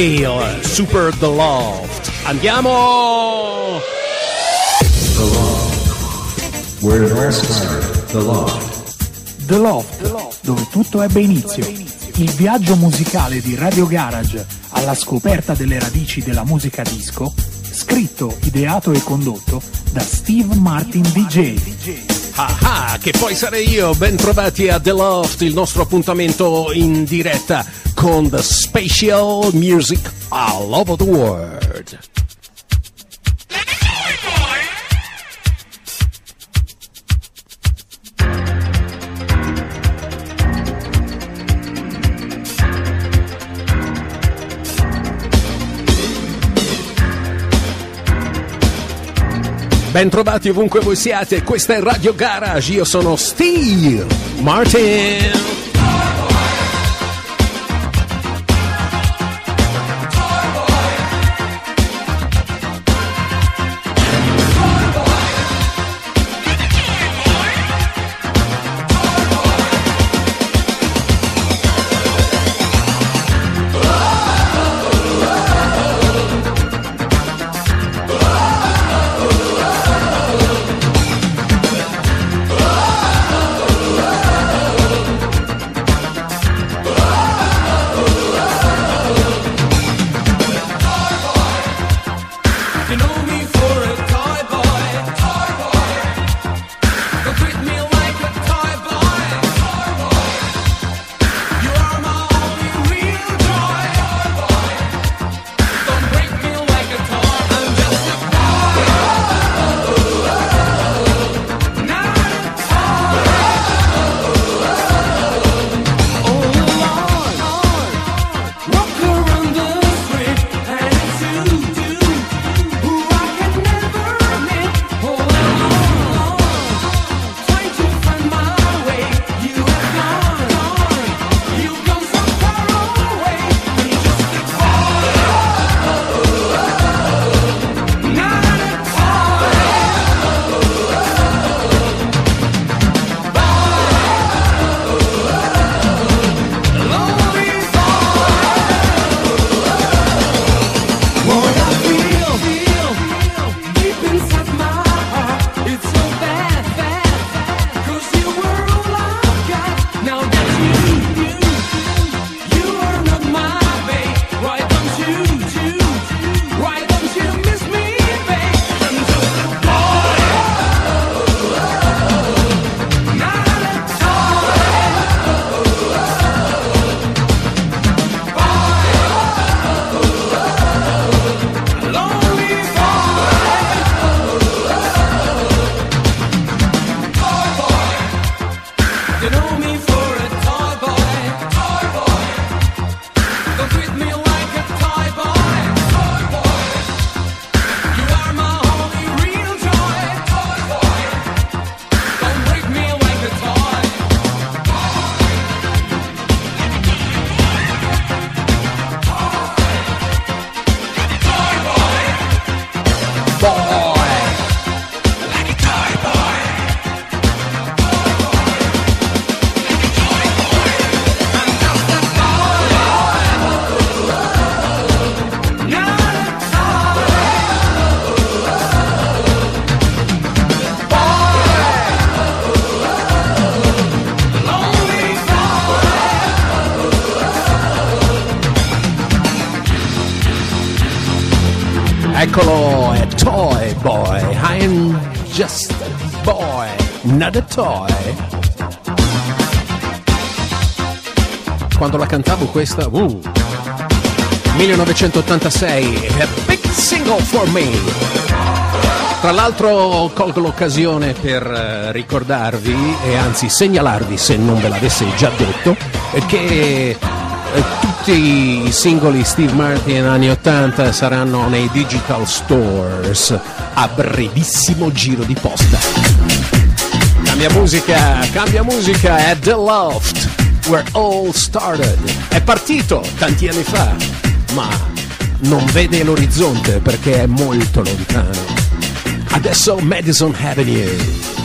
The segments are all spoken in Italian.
Super Gale, Super The Loft. Andiamo! The Loft. Where dress started. The Loft. The Loft, dove tutto ebbe inizio. Il viaggio musicale di Radio Garage alla scoperta delle radici della musica disco, scritto, ideato e condotto da Steve Martin DJ. Ah ah, che poi sarei io, ben trovati a The Loft, il nostro appuntamento in diretta con the spatial music all over the world. Bentrovati ovunque voi siate, questa è Radio Garage, io sono Steve Martin. Questa, uh, 1986, a big single for me. Tra l'altro colgo l'occasione per eh, ricordarvi e anzi segnalarvi se non ve l'avesse già detto che eh, tutti i singoli Steve Martin anni 80 saranno nei digital stores a brevissimo giro di posta. Cambia musica, cambia musica, è The Loft, where all started. È partito tanti anni fa, ma non vede l'orizzonte perché è molto lontano. Adesso Madison Avenue.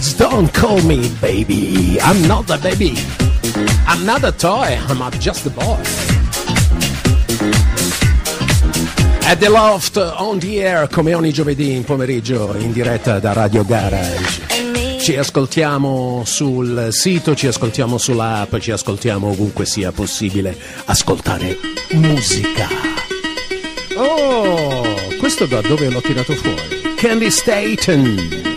Please don't call me baby. I'm not a baby. I'm not a toy. I'm just a boy. At the Loft on the air come ogni giovedì in pomeriggio in diretta da Radio Garage. Ci ascoltiamo sul sito, ci ascoltiamo sull'app, ci ascoltiamo ovunque sia possibile ascoltare musica. Oh, questo da dove l'ho tirato fuori? Candy Staten.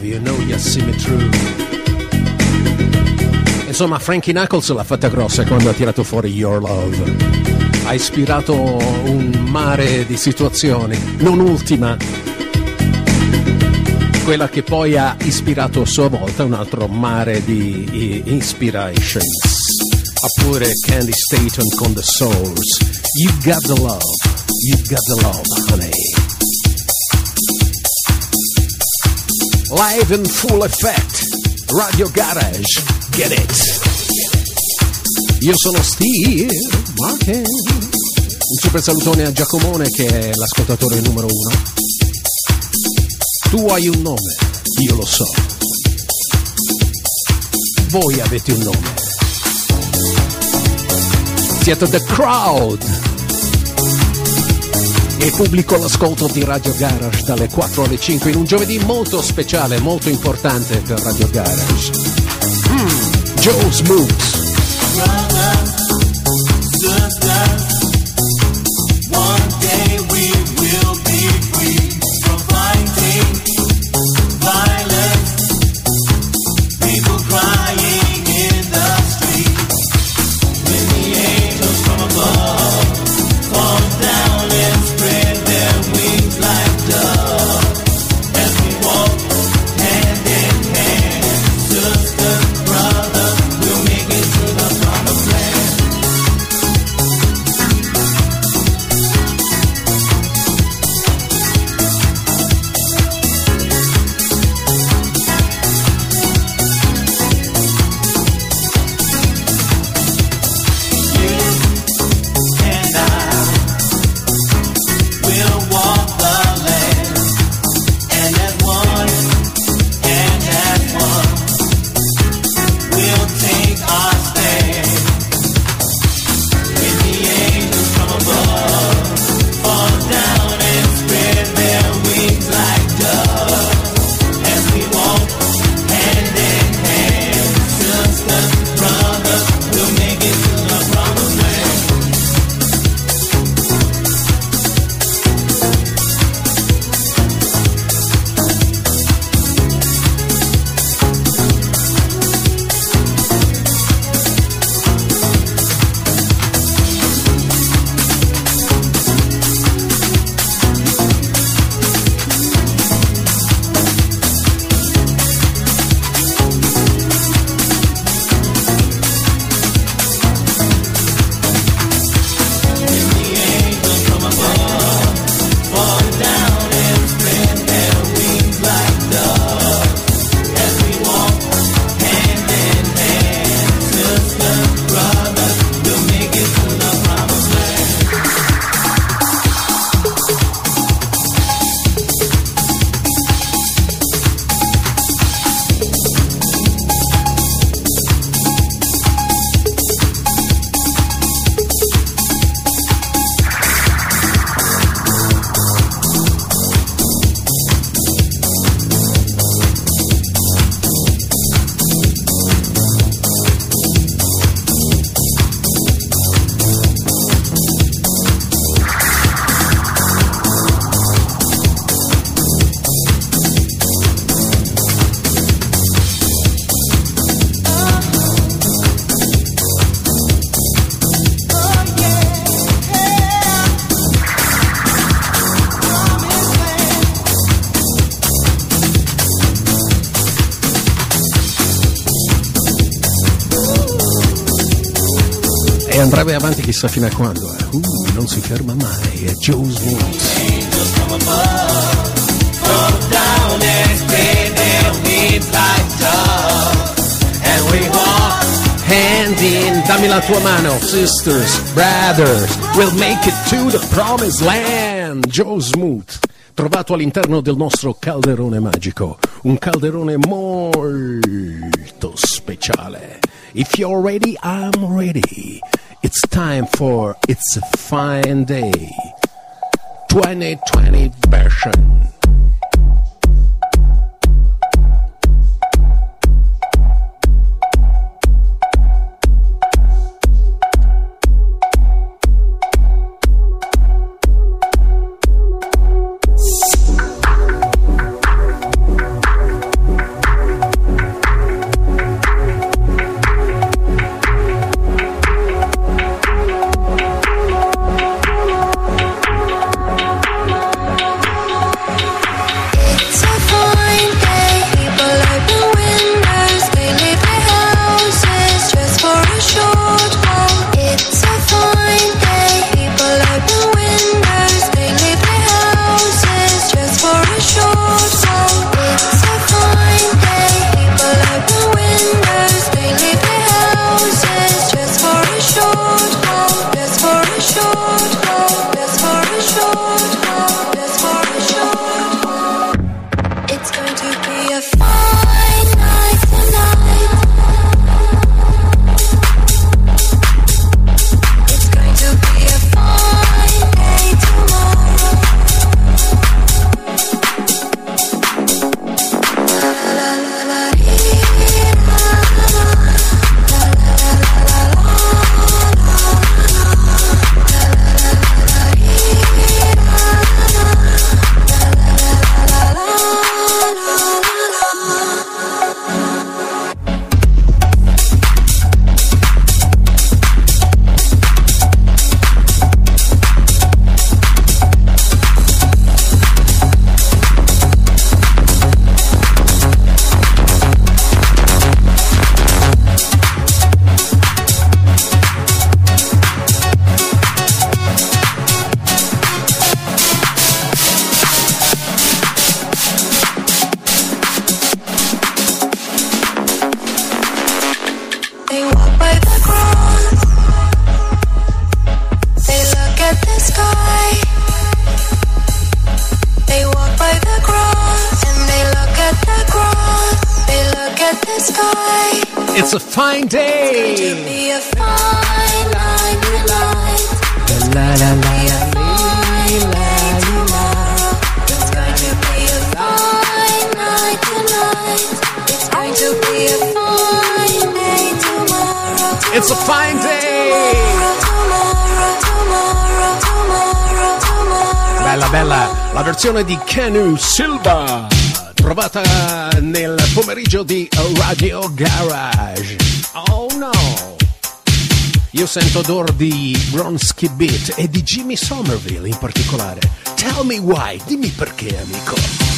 Love, you know you see me through. Insomma, Frankie Knuckles l'ha fatta grossa quando ha tirato fuori Your Love. Ha ispirato un mare di situazioni, non ultima, quella che poi ha ispirato a sua volta un altro mare di i- inspirations. Oppure Candy Staton con The Souls. You got the love, you got the love, honey. Live in full effect. Radio Garage. Get it. Io sono Steve Martin. Un super salutone a Giacomone che è l'ascoltatore numero uno. Tu hai un nome, io lo so. Voi avete un nome. Siete The Crowd. E pubblico l'ascolto di Radio Garage dalle 4 alle 5 in un giovedì molto speciale, molto importante per Radio Garage. Mm, Joe's Moves. chissà fino a quando, eh. uh, non si ferma mai, è Joe's Voice. hand in, dammi la tua mano, sisters, brothers, we'll make it to the promised land, Joe Smooth, trovato all'interno del nostro calderone magico, un calderone molto speciale. If you're ready, I'm ready. time for It's a Fine Day 2020 version. versione di Canu Silva, trovata nel pomeriggio di Radio Garage. Oh no! Io sento odore di Bronski Beat e di Jimmy Somerville in particolare. Tell me why, dimmi perché amico.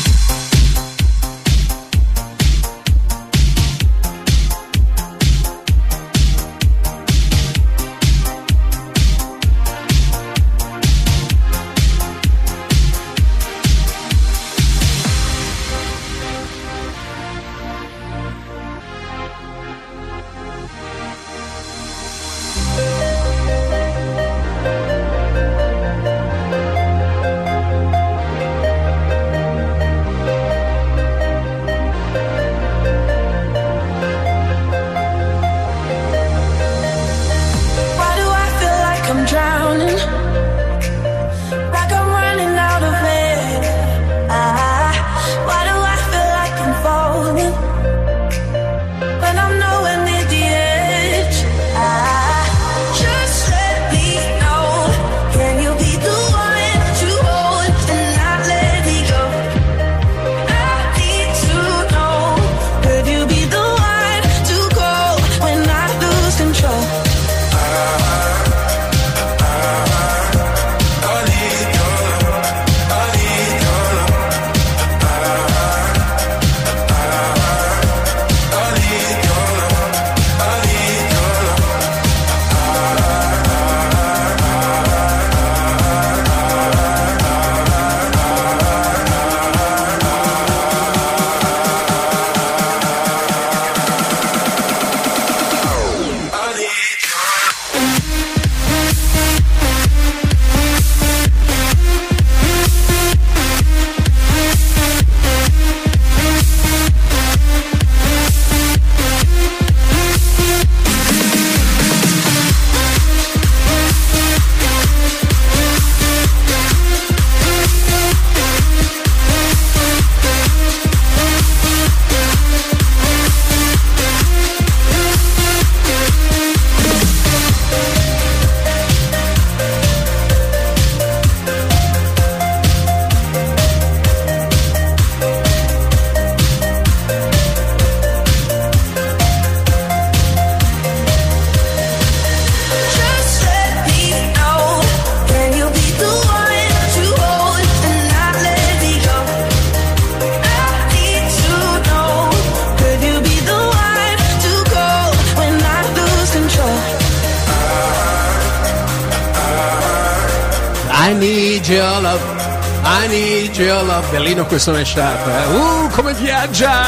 Questo mashup, eh? Uh, come viaggia!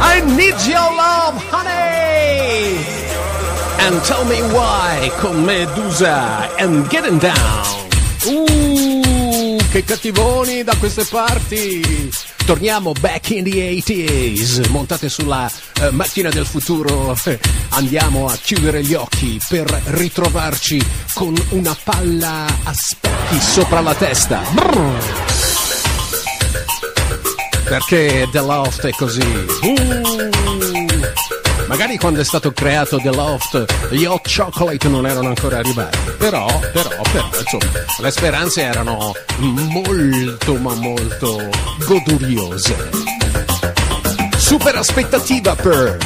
I need your love, honey! And tell me why con Medusa and getting down. Uh, che cattivoni da queste parti! Torniamo back in the 80s, montate sulla eh, macchina del futuro, andiamo a chiudere gli occhi per ritrovarci con una palla a specchi sopra la testa. Brrr. Perché The Loft è così. Uh. Magari quando è stato creato The Loft gli hot chocolate non erano ancora arrivati, però, però, però, insomma, le speranze erano molto ma molto goduriose. Super aspettativa per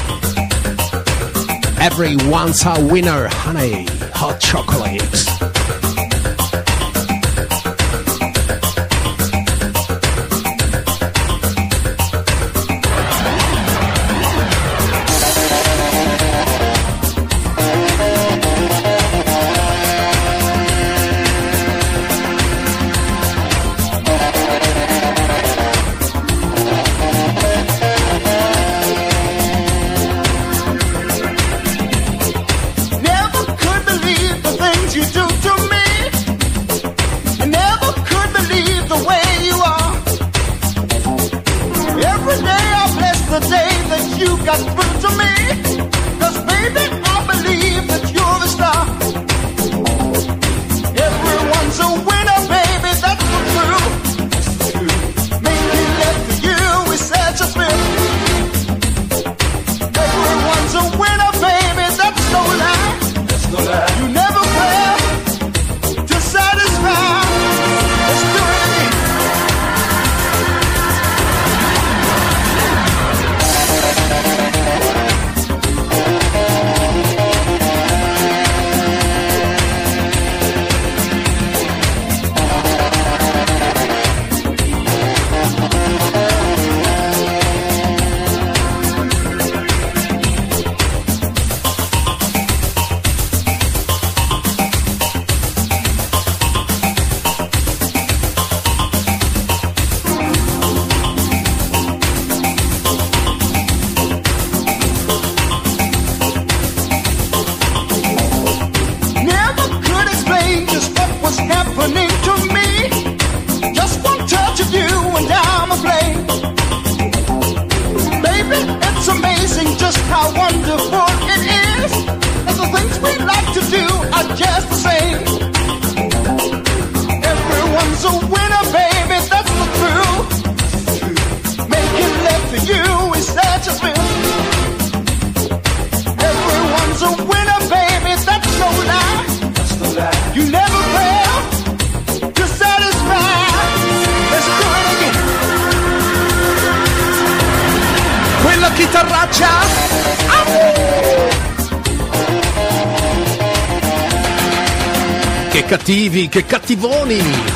Everyone's a winner, honey, hot chocolate.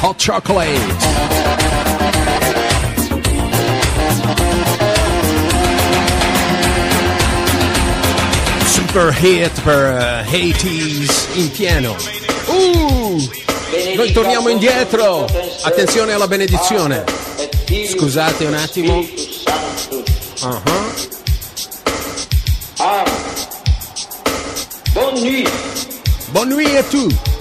Hot chocolate! Super hit per eh, 80s in pieno. Uh! Noi torniamo indietro! Attenzione alla benedizione! Scusate un attimo. Ah ah. Bonne nuit. Bonne nuit a tu!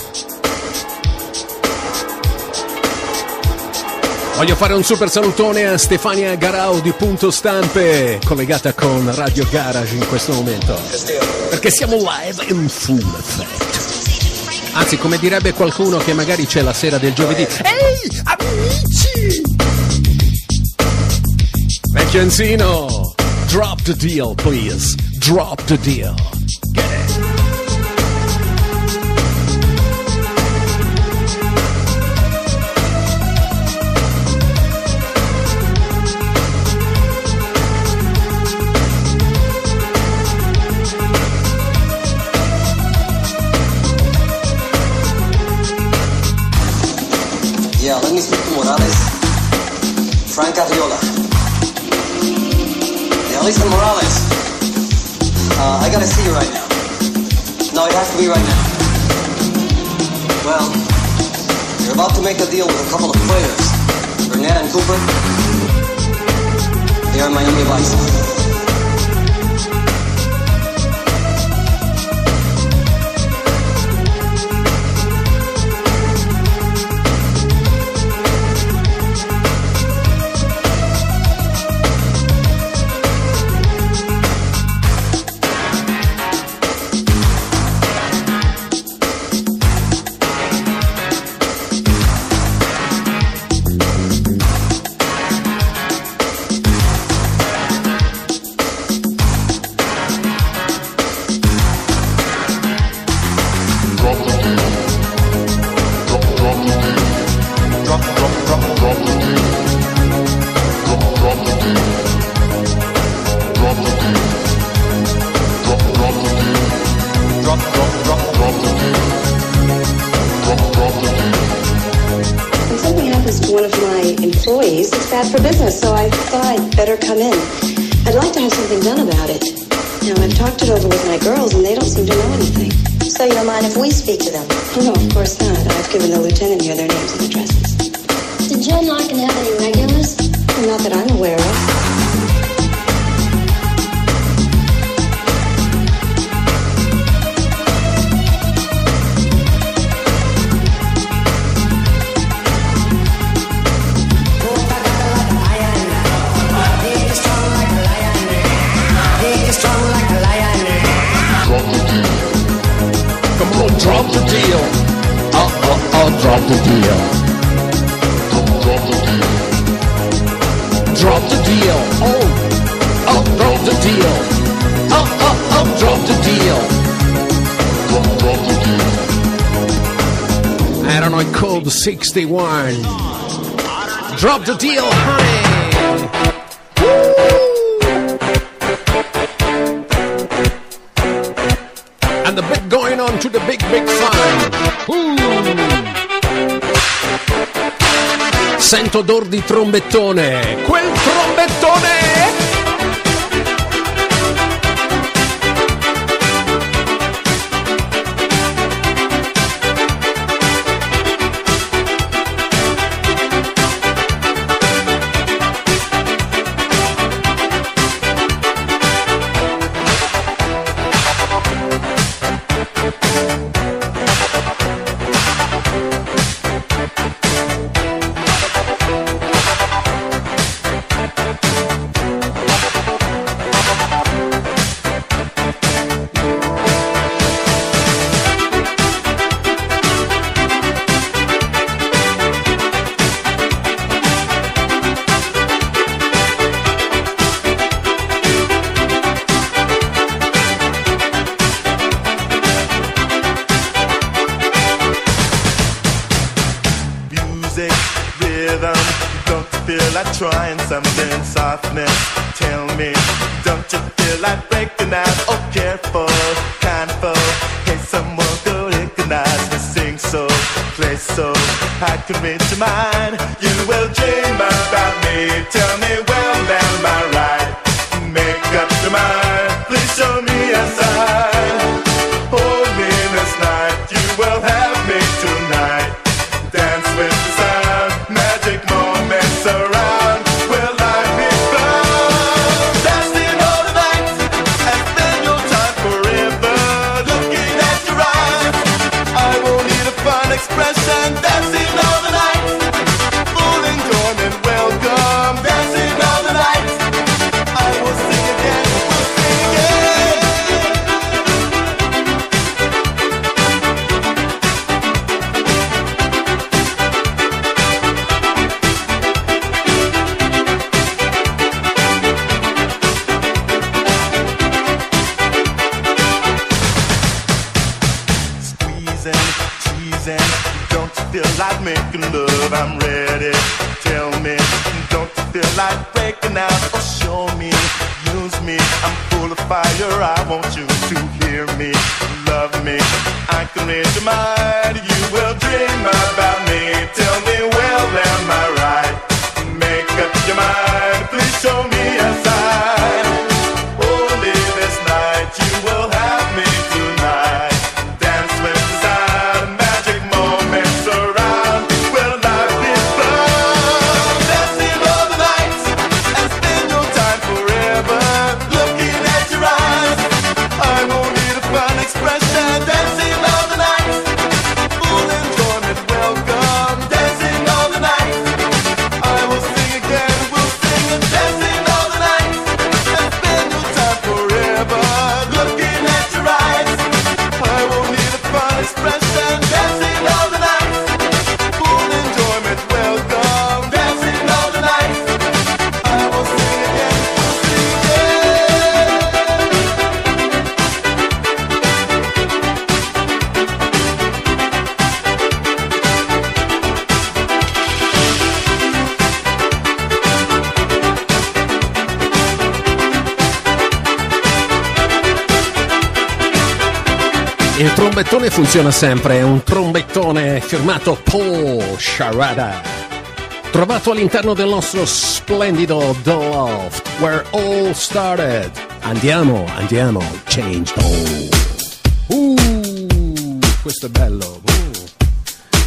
Voglio fare un super salutone a Stefania Garau di Punto Stampe, collegata con Radio Garage in questo momento. Perché siamo live in full effect. Anzi, come direbbe qualcuno che magari c'è la sera del giovedì. Ehi, amici! Vecchianzino, drop the deal, please. Drop the deal. Frank Aviola. Yeah, listen, Morales. Uh, I gotta see you right now. No, it has to be right now. Well, You're about to make a deal with a couple of players, Burnett and Cooper. They are Vice. When to them? Oh, no, of course not. I've given the lieutenant here their names and addresses. Did Joe Larkin have any regulars? Not that I'm aware of. Drop the deal. Oh, oh, oh, drop the deal. Drop the deal. Oh, oh, drop the deal. Oh, oh, oh, drop the deal. Erano i Code 61. Drop the deal, honey. Big, fun. Ooh. Sento odor di trombettone. Quel trombettone! Feel like trying something softness? Tell me, don't you feel like breaking out? Oh, careful, kindful. Hey, someone go recognize me. Sing so, play so. I read your mind. You will dream about me. Tell me, well, am I right? Make up your mind. Please show me a sign. Funziona sempre, è un trombettone firmato Paul Sharada. Trovato all'interno del nostro splendido The Loft, where all started. Andiamo, andiamo, change all. Uh, questo è bello. uh.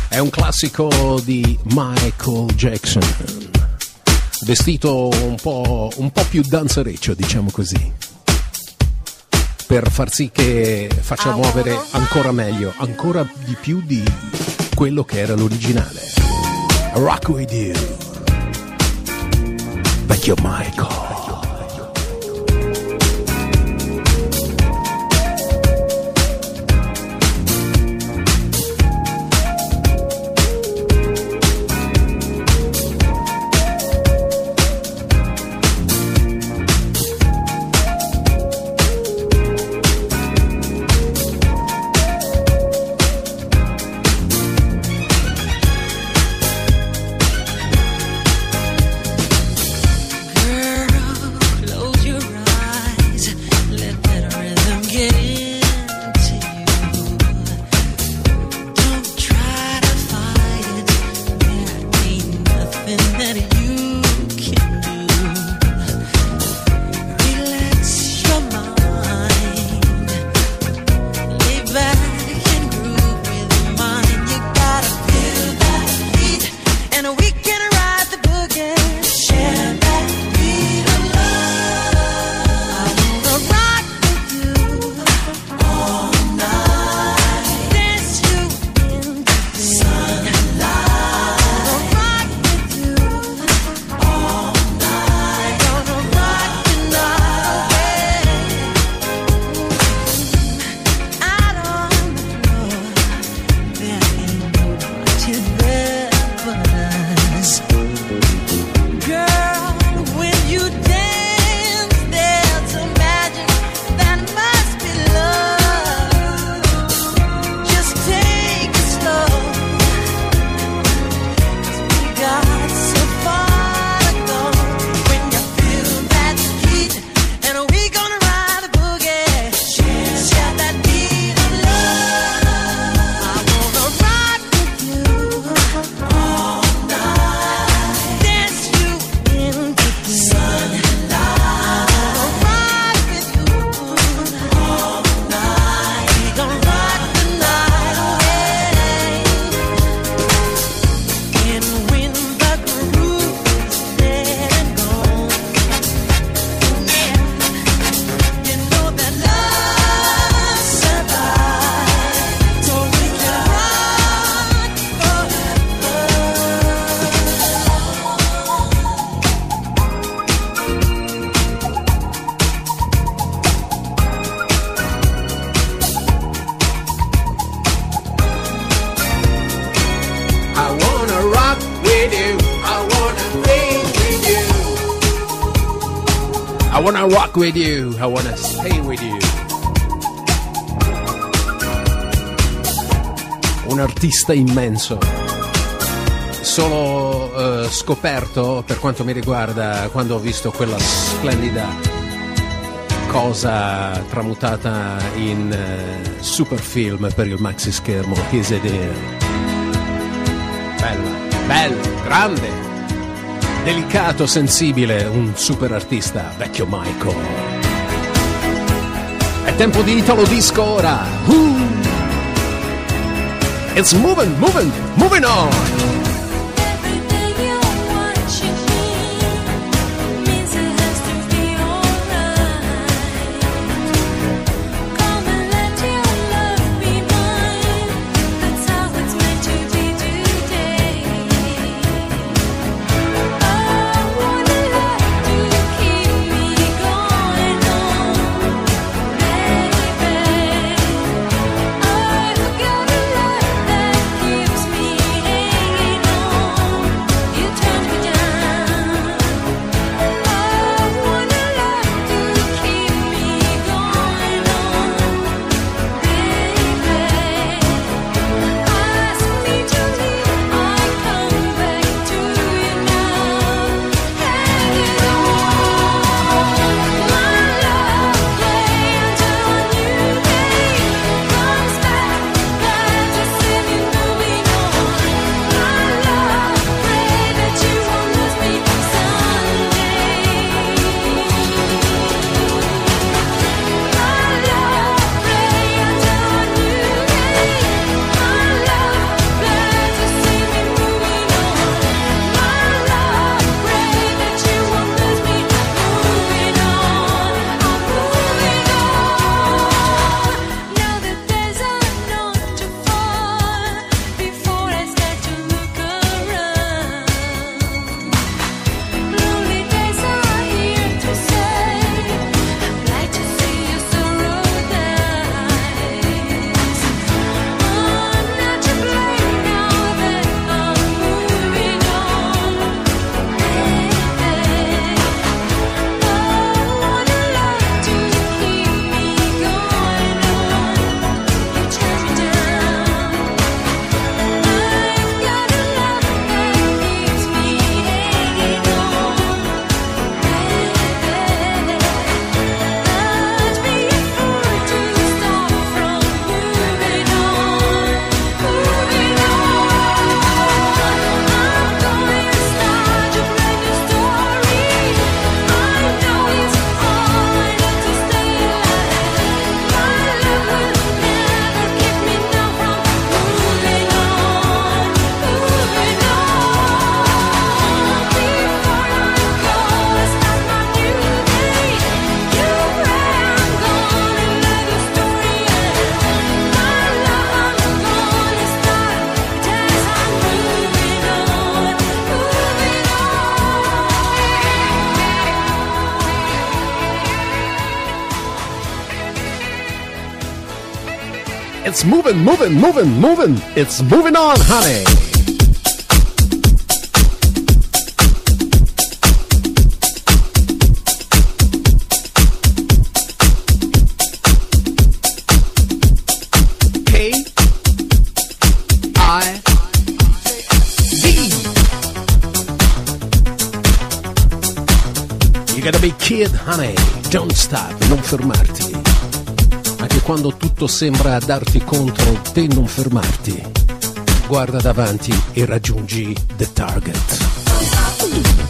È un classico di Michael Jackson. Vestito un po', un po' più danzereccio, diciamo così per far sì che faccia muovere ancora meglio, ancora di più di quello che era l'originale. Rock with you. Vecchio Michael. Wanna rock with you. I wanna stay with you. Un artista immenso. Solo eh, scoperto per quanto mi riguarda quando ho visto quella splendida cosa tramutata in eh, super film per il maxi schermo His Idea. Bella, bello, grande, delicato, sensibile, un super artista, vecchio Michael. È tempo di Italo Disco ora. Uh! It's moving, moving, moving on. It's moving, moving, moving, moving. It's moving on, honey. Kid, honey. Don't stop, non fermarti. Quando tutto sembra darti contro, te non fermarti. Guarda davanti e raggiungi the target.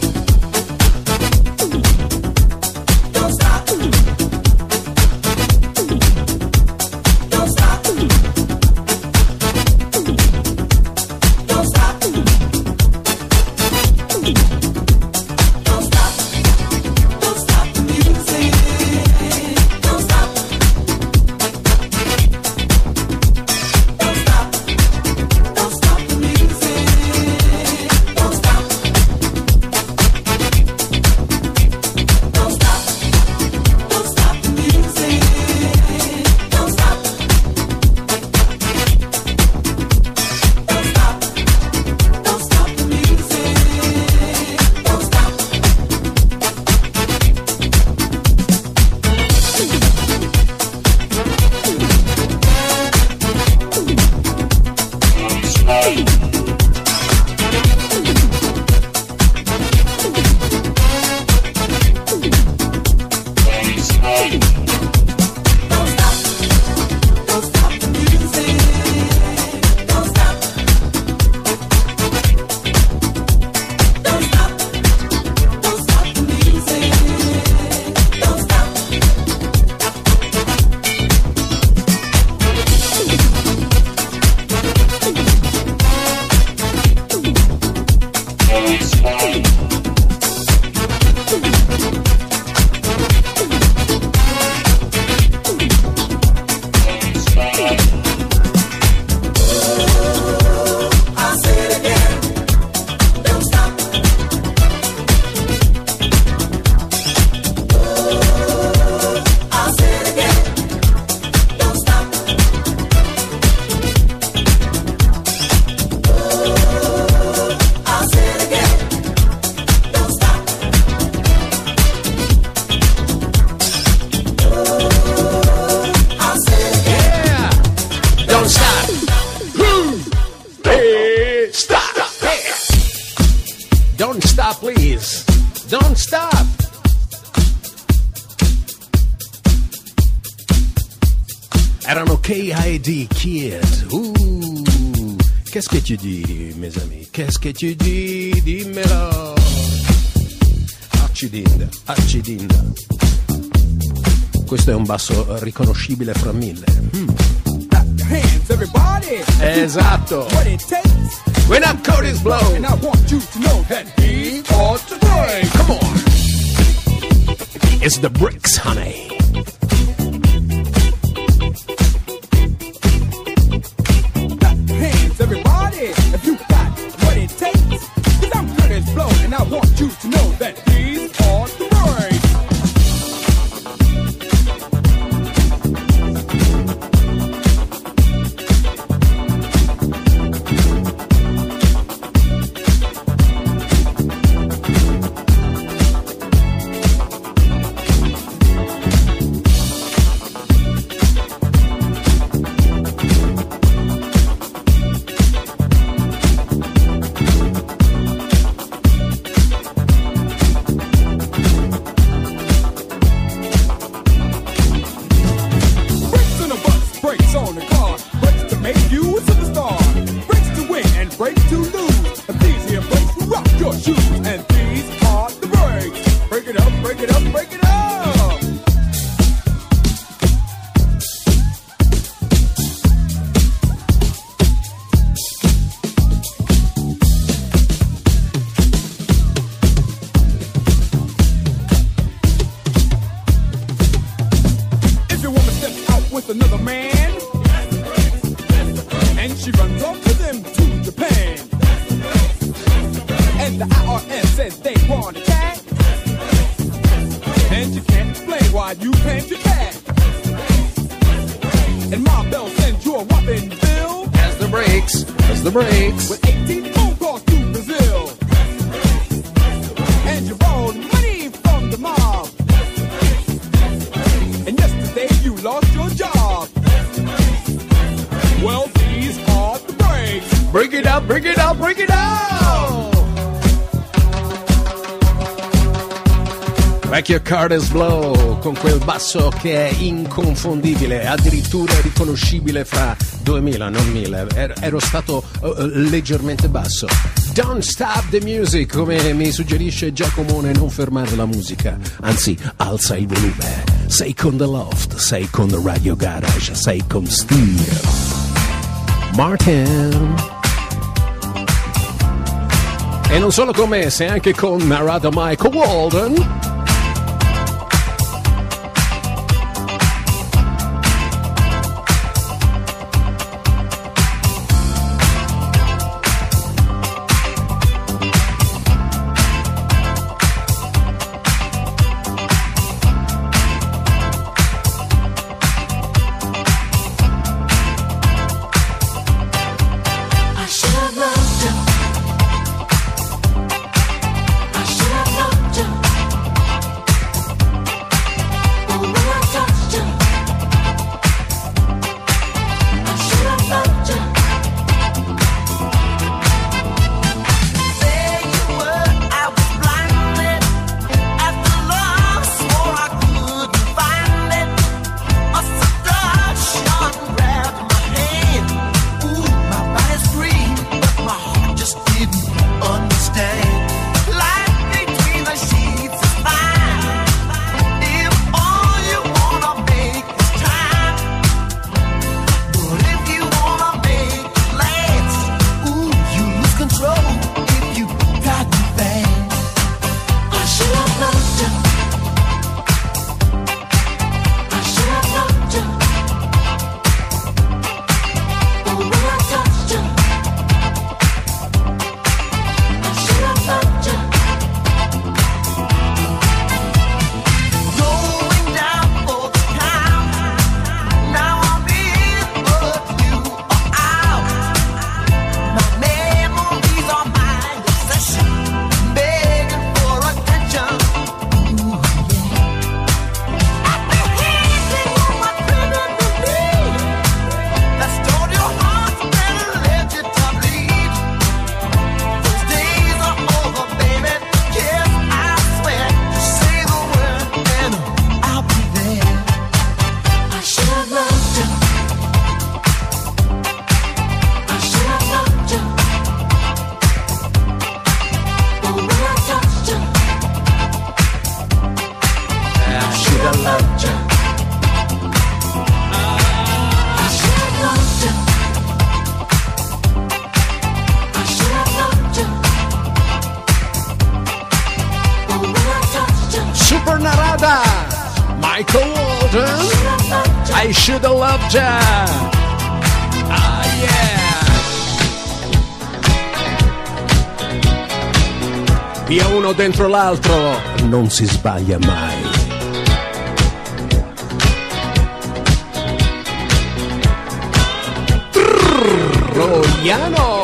Tu dis, mes amis? Qu'est-ce que tu dis? Dimmelo. Accidinda, accidinda. Questo è un basso riconoscibile fra mille. Mm. Esatto. What it takes. When I'm cold is blown. And I want you to know that we ought to break. Come on. It's the bricks, honey. Brakes on the car, brakes to make you a superstar. Brakes to win and brakes to lose. And these here brakes will rock your shoes. And these are the brakes. Break it up, break it up, break it up. basso che è inconfondibile, addirittura riconoscibile fra 2000, non 1000. Er-, ero stato uh, leggermente basso. Don't stop the music, come mi suggerisce Giacomone, non fermare la musica, anzi alza il volume. Sei con The Loft, sei con The Radio Garage, sei con Steve. Martin. E non solo con me, sei anche con Narada Michael Walden. I should have loved ya. Ah, yeah. Via uno dentro l'altro, non si sbaglia mai. Troiano.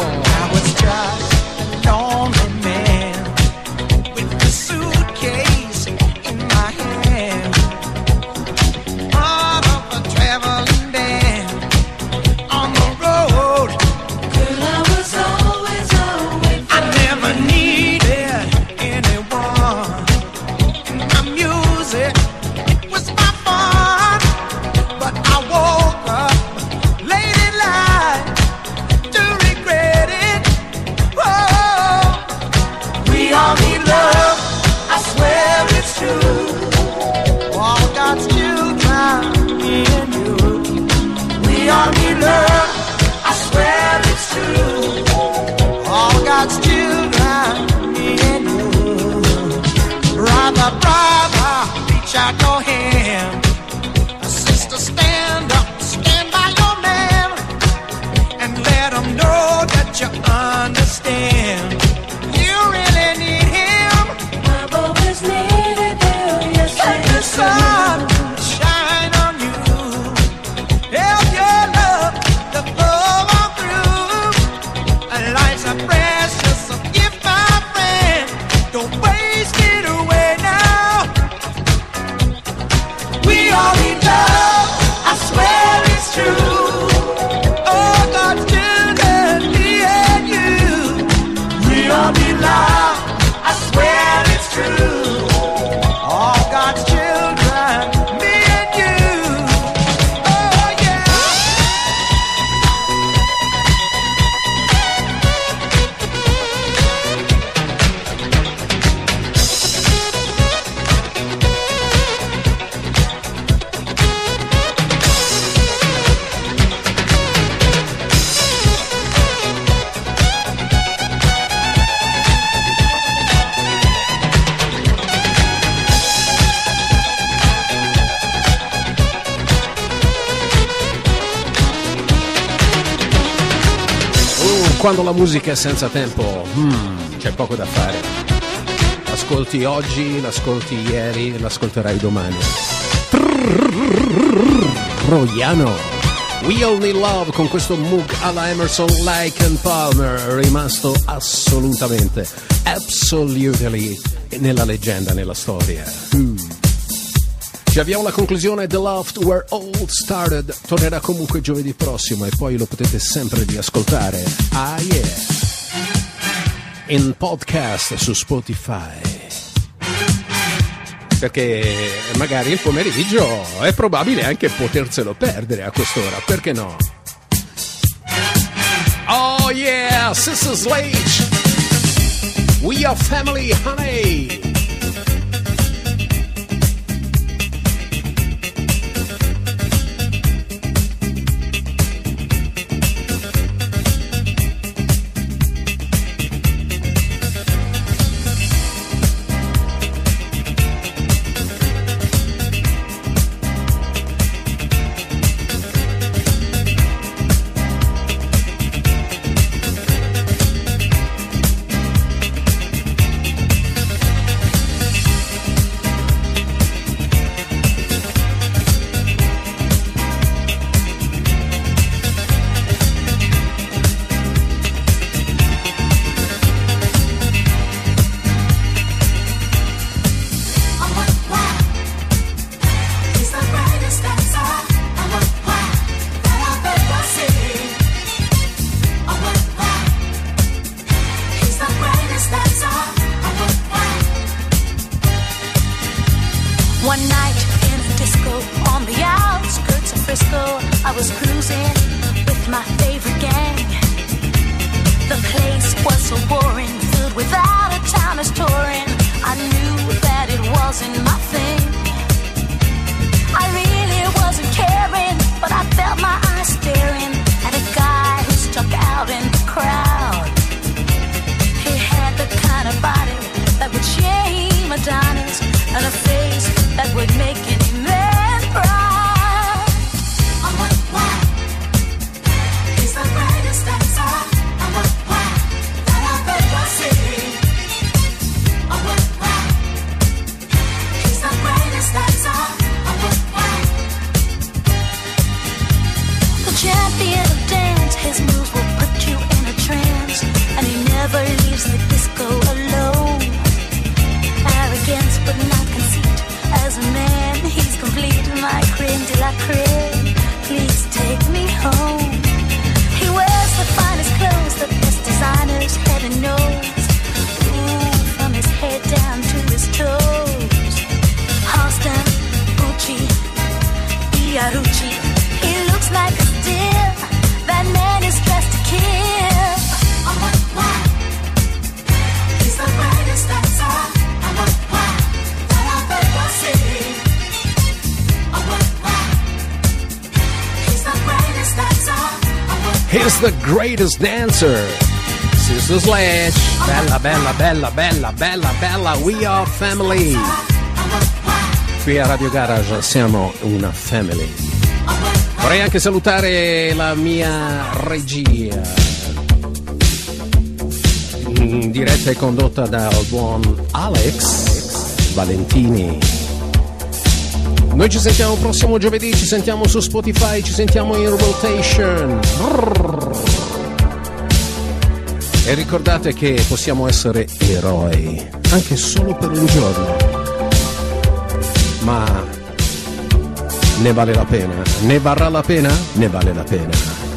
Quando la musica è senza tempo, mm, c'è poco da fare. L'ascolti oggi, l'ascolti ieri, l'ascolterai domani. Roiano. We Need Love con questo Moog alla Emerson Lake and Palmer rimasto assolutamente, absolutely nella leggenda, nella storia. Mm. Ci avviamo alla conclusione The Loft Where All Started tornerà comunque giovedì prossimo e poi lo potete sempre riascoltare. Ah yeah! In podcast su Spotify. Perché magari il pomeriggio è probabile anche poterselo perdere a quest'ora, perché no? Oh yeah, Sister Slage! We are family, honey! Fiorucci. He looks like a steal. That man is dressed to kill. I'm a wow. He's the greatest dancer. I'm a wow that I've ever seen. I'm a wow. He's the greatest dancer. I'm a Here's the greatest dancer. Sister Sledge. Bella, bella, bella, bella, bella, bella. We are family. Qui a Radio Garage siamo una family. Vorrei anche salutare la mia regia. Diretta e condotta dal buon Alex Valentini. Noi ci sentiamo prossimo giovedì, ci sentiamo su Spotify, ci sentiamo in rotation. E ricordate che possiamo essere eroi, anche solo per un giorno. Ma ne vale la pena? Ne varrà la pena? Ne vale la pena.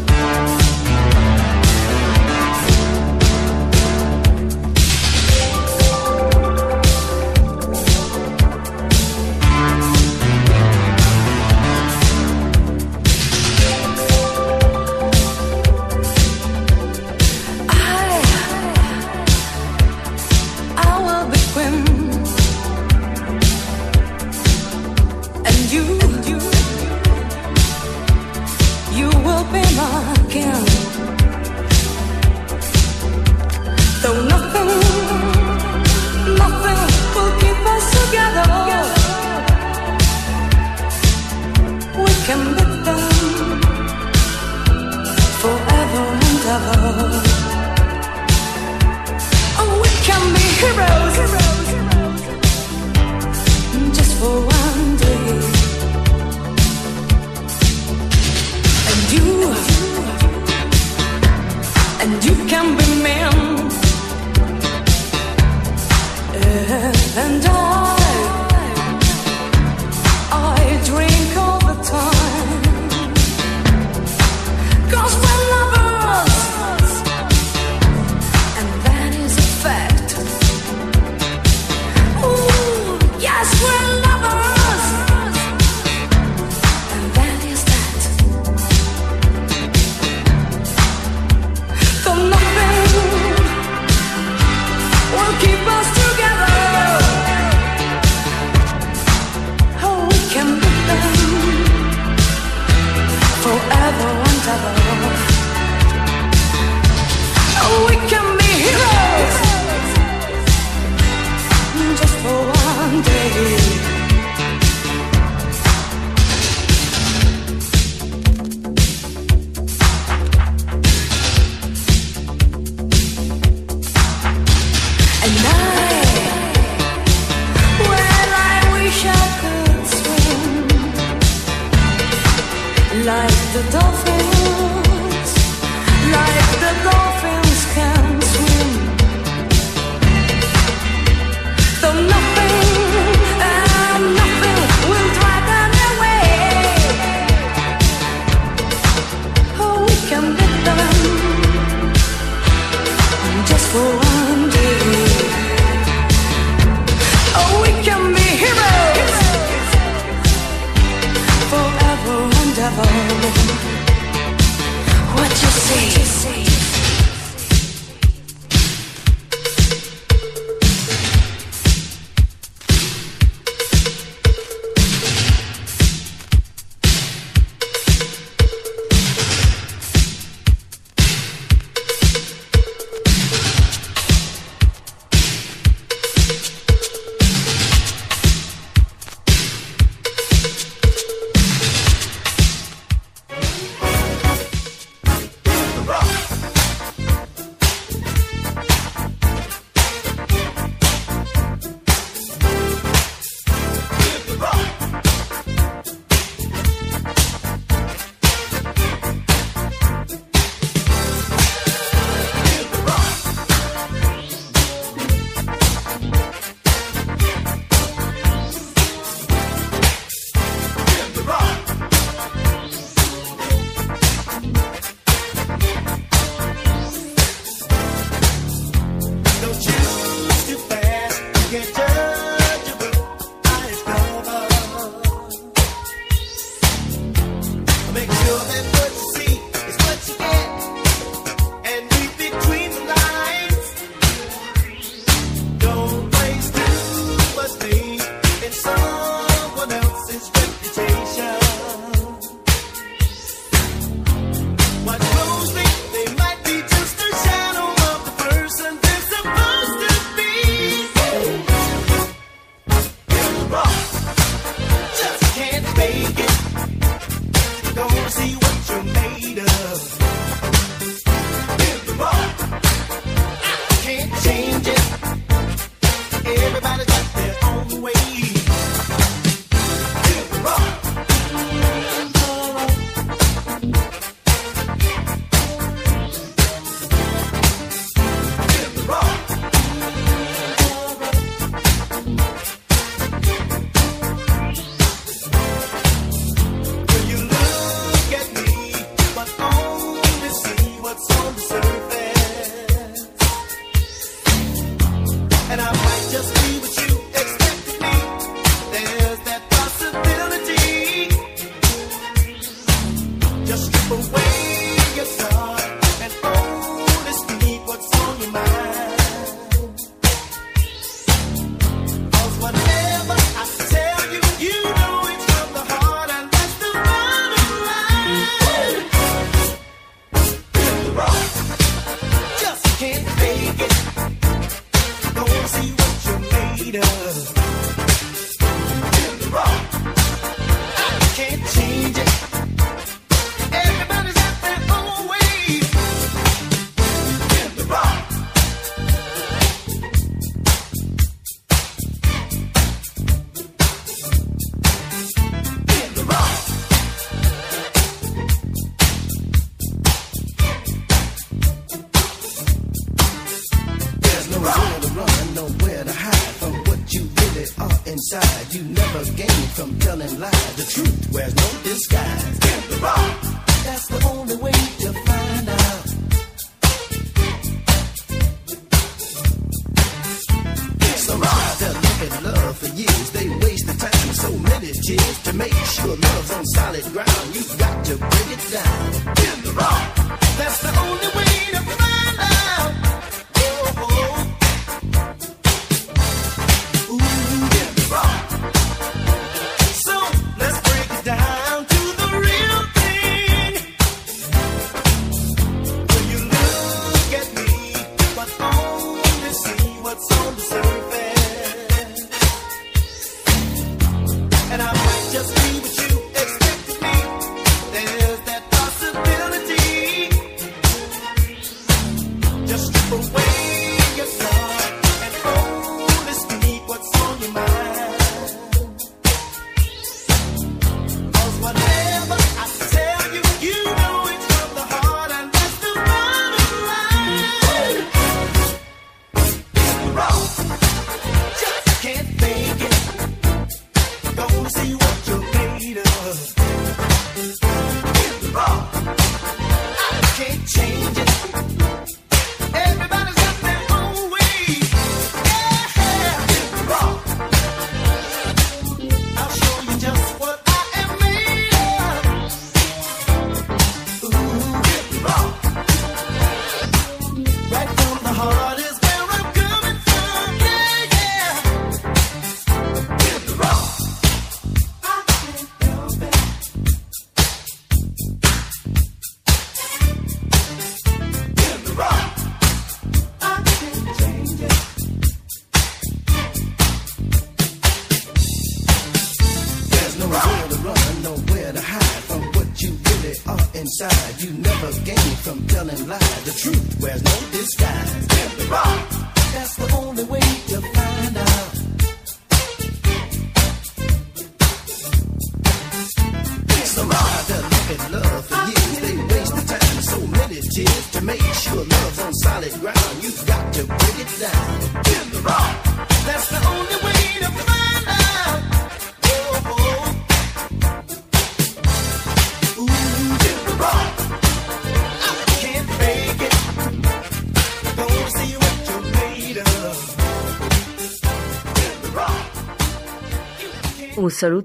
Of. Get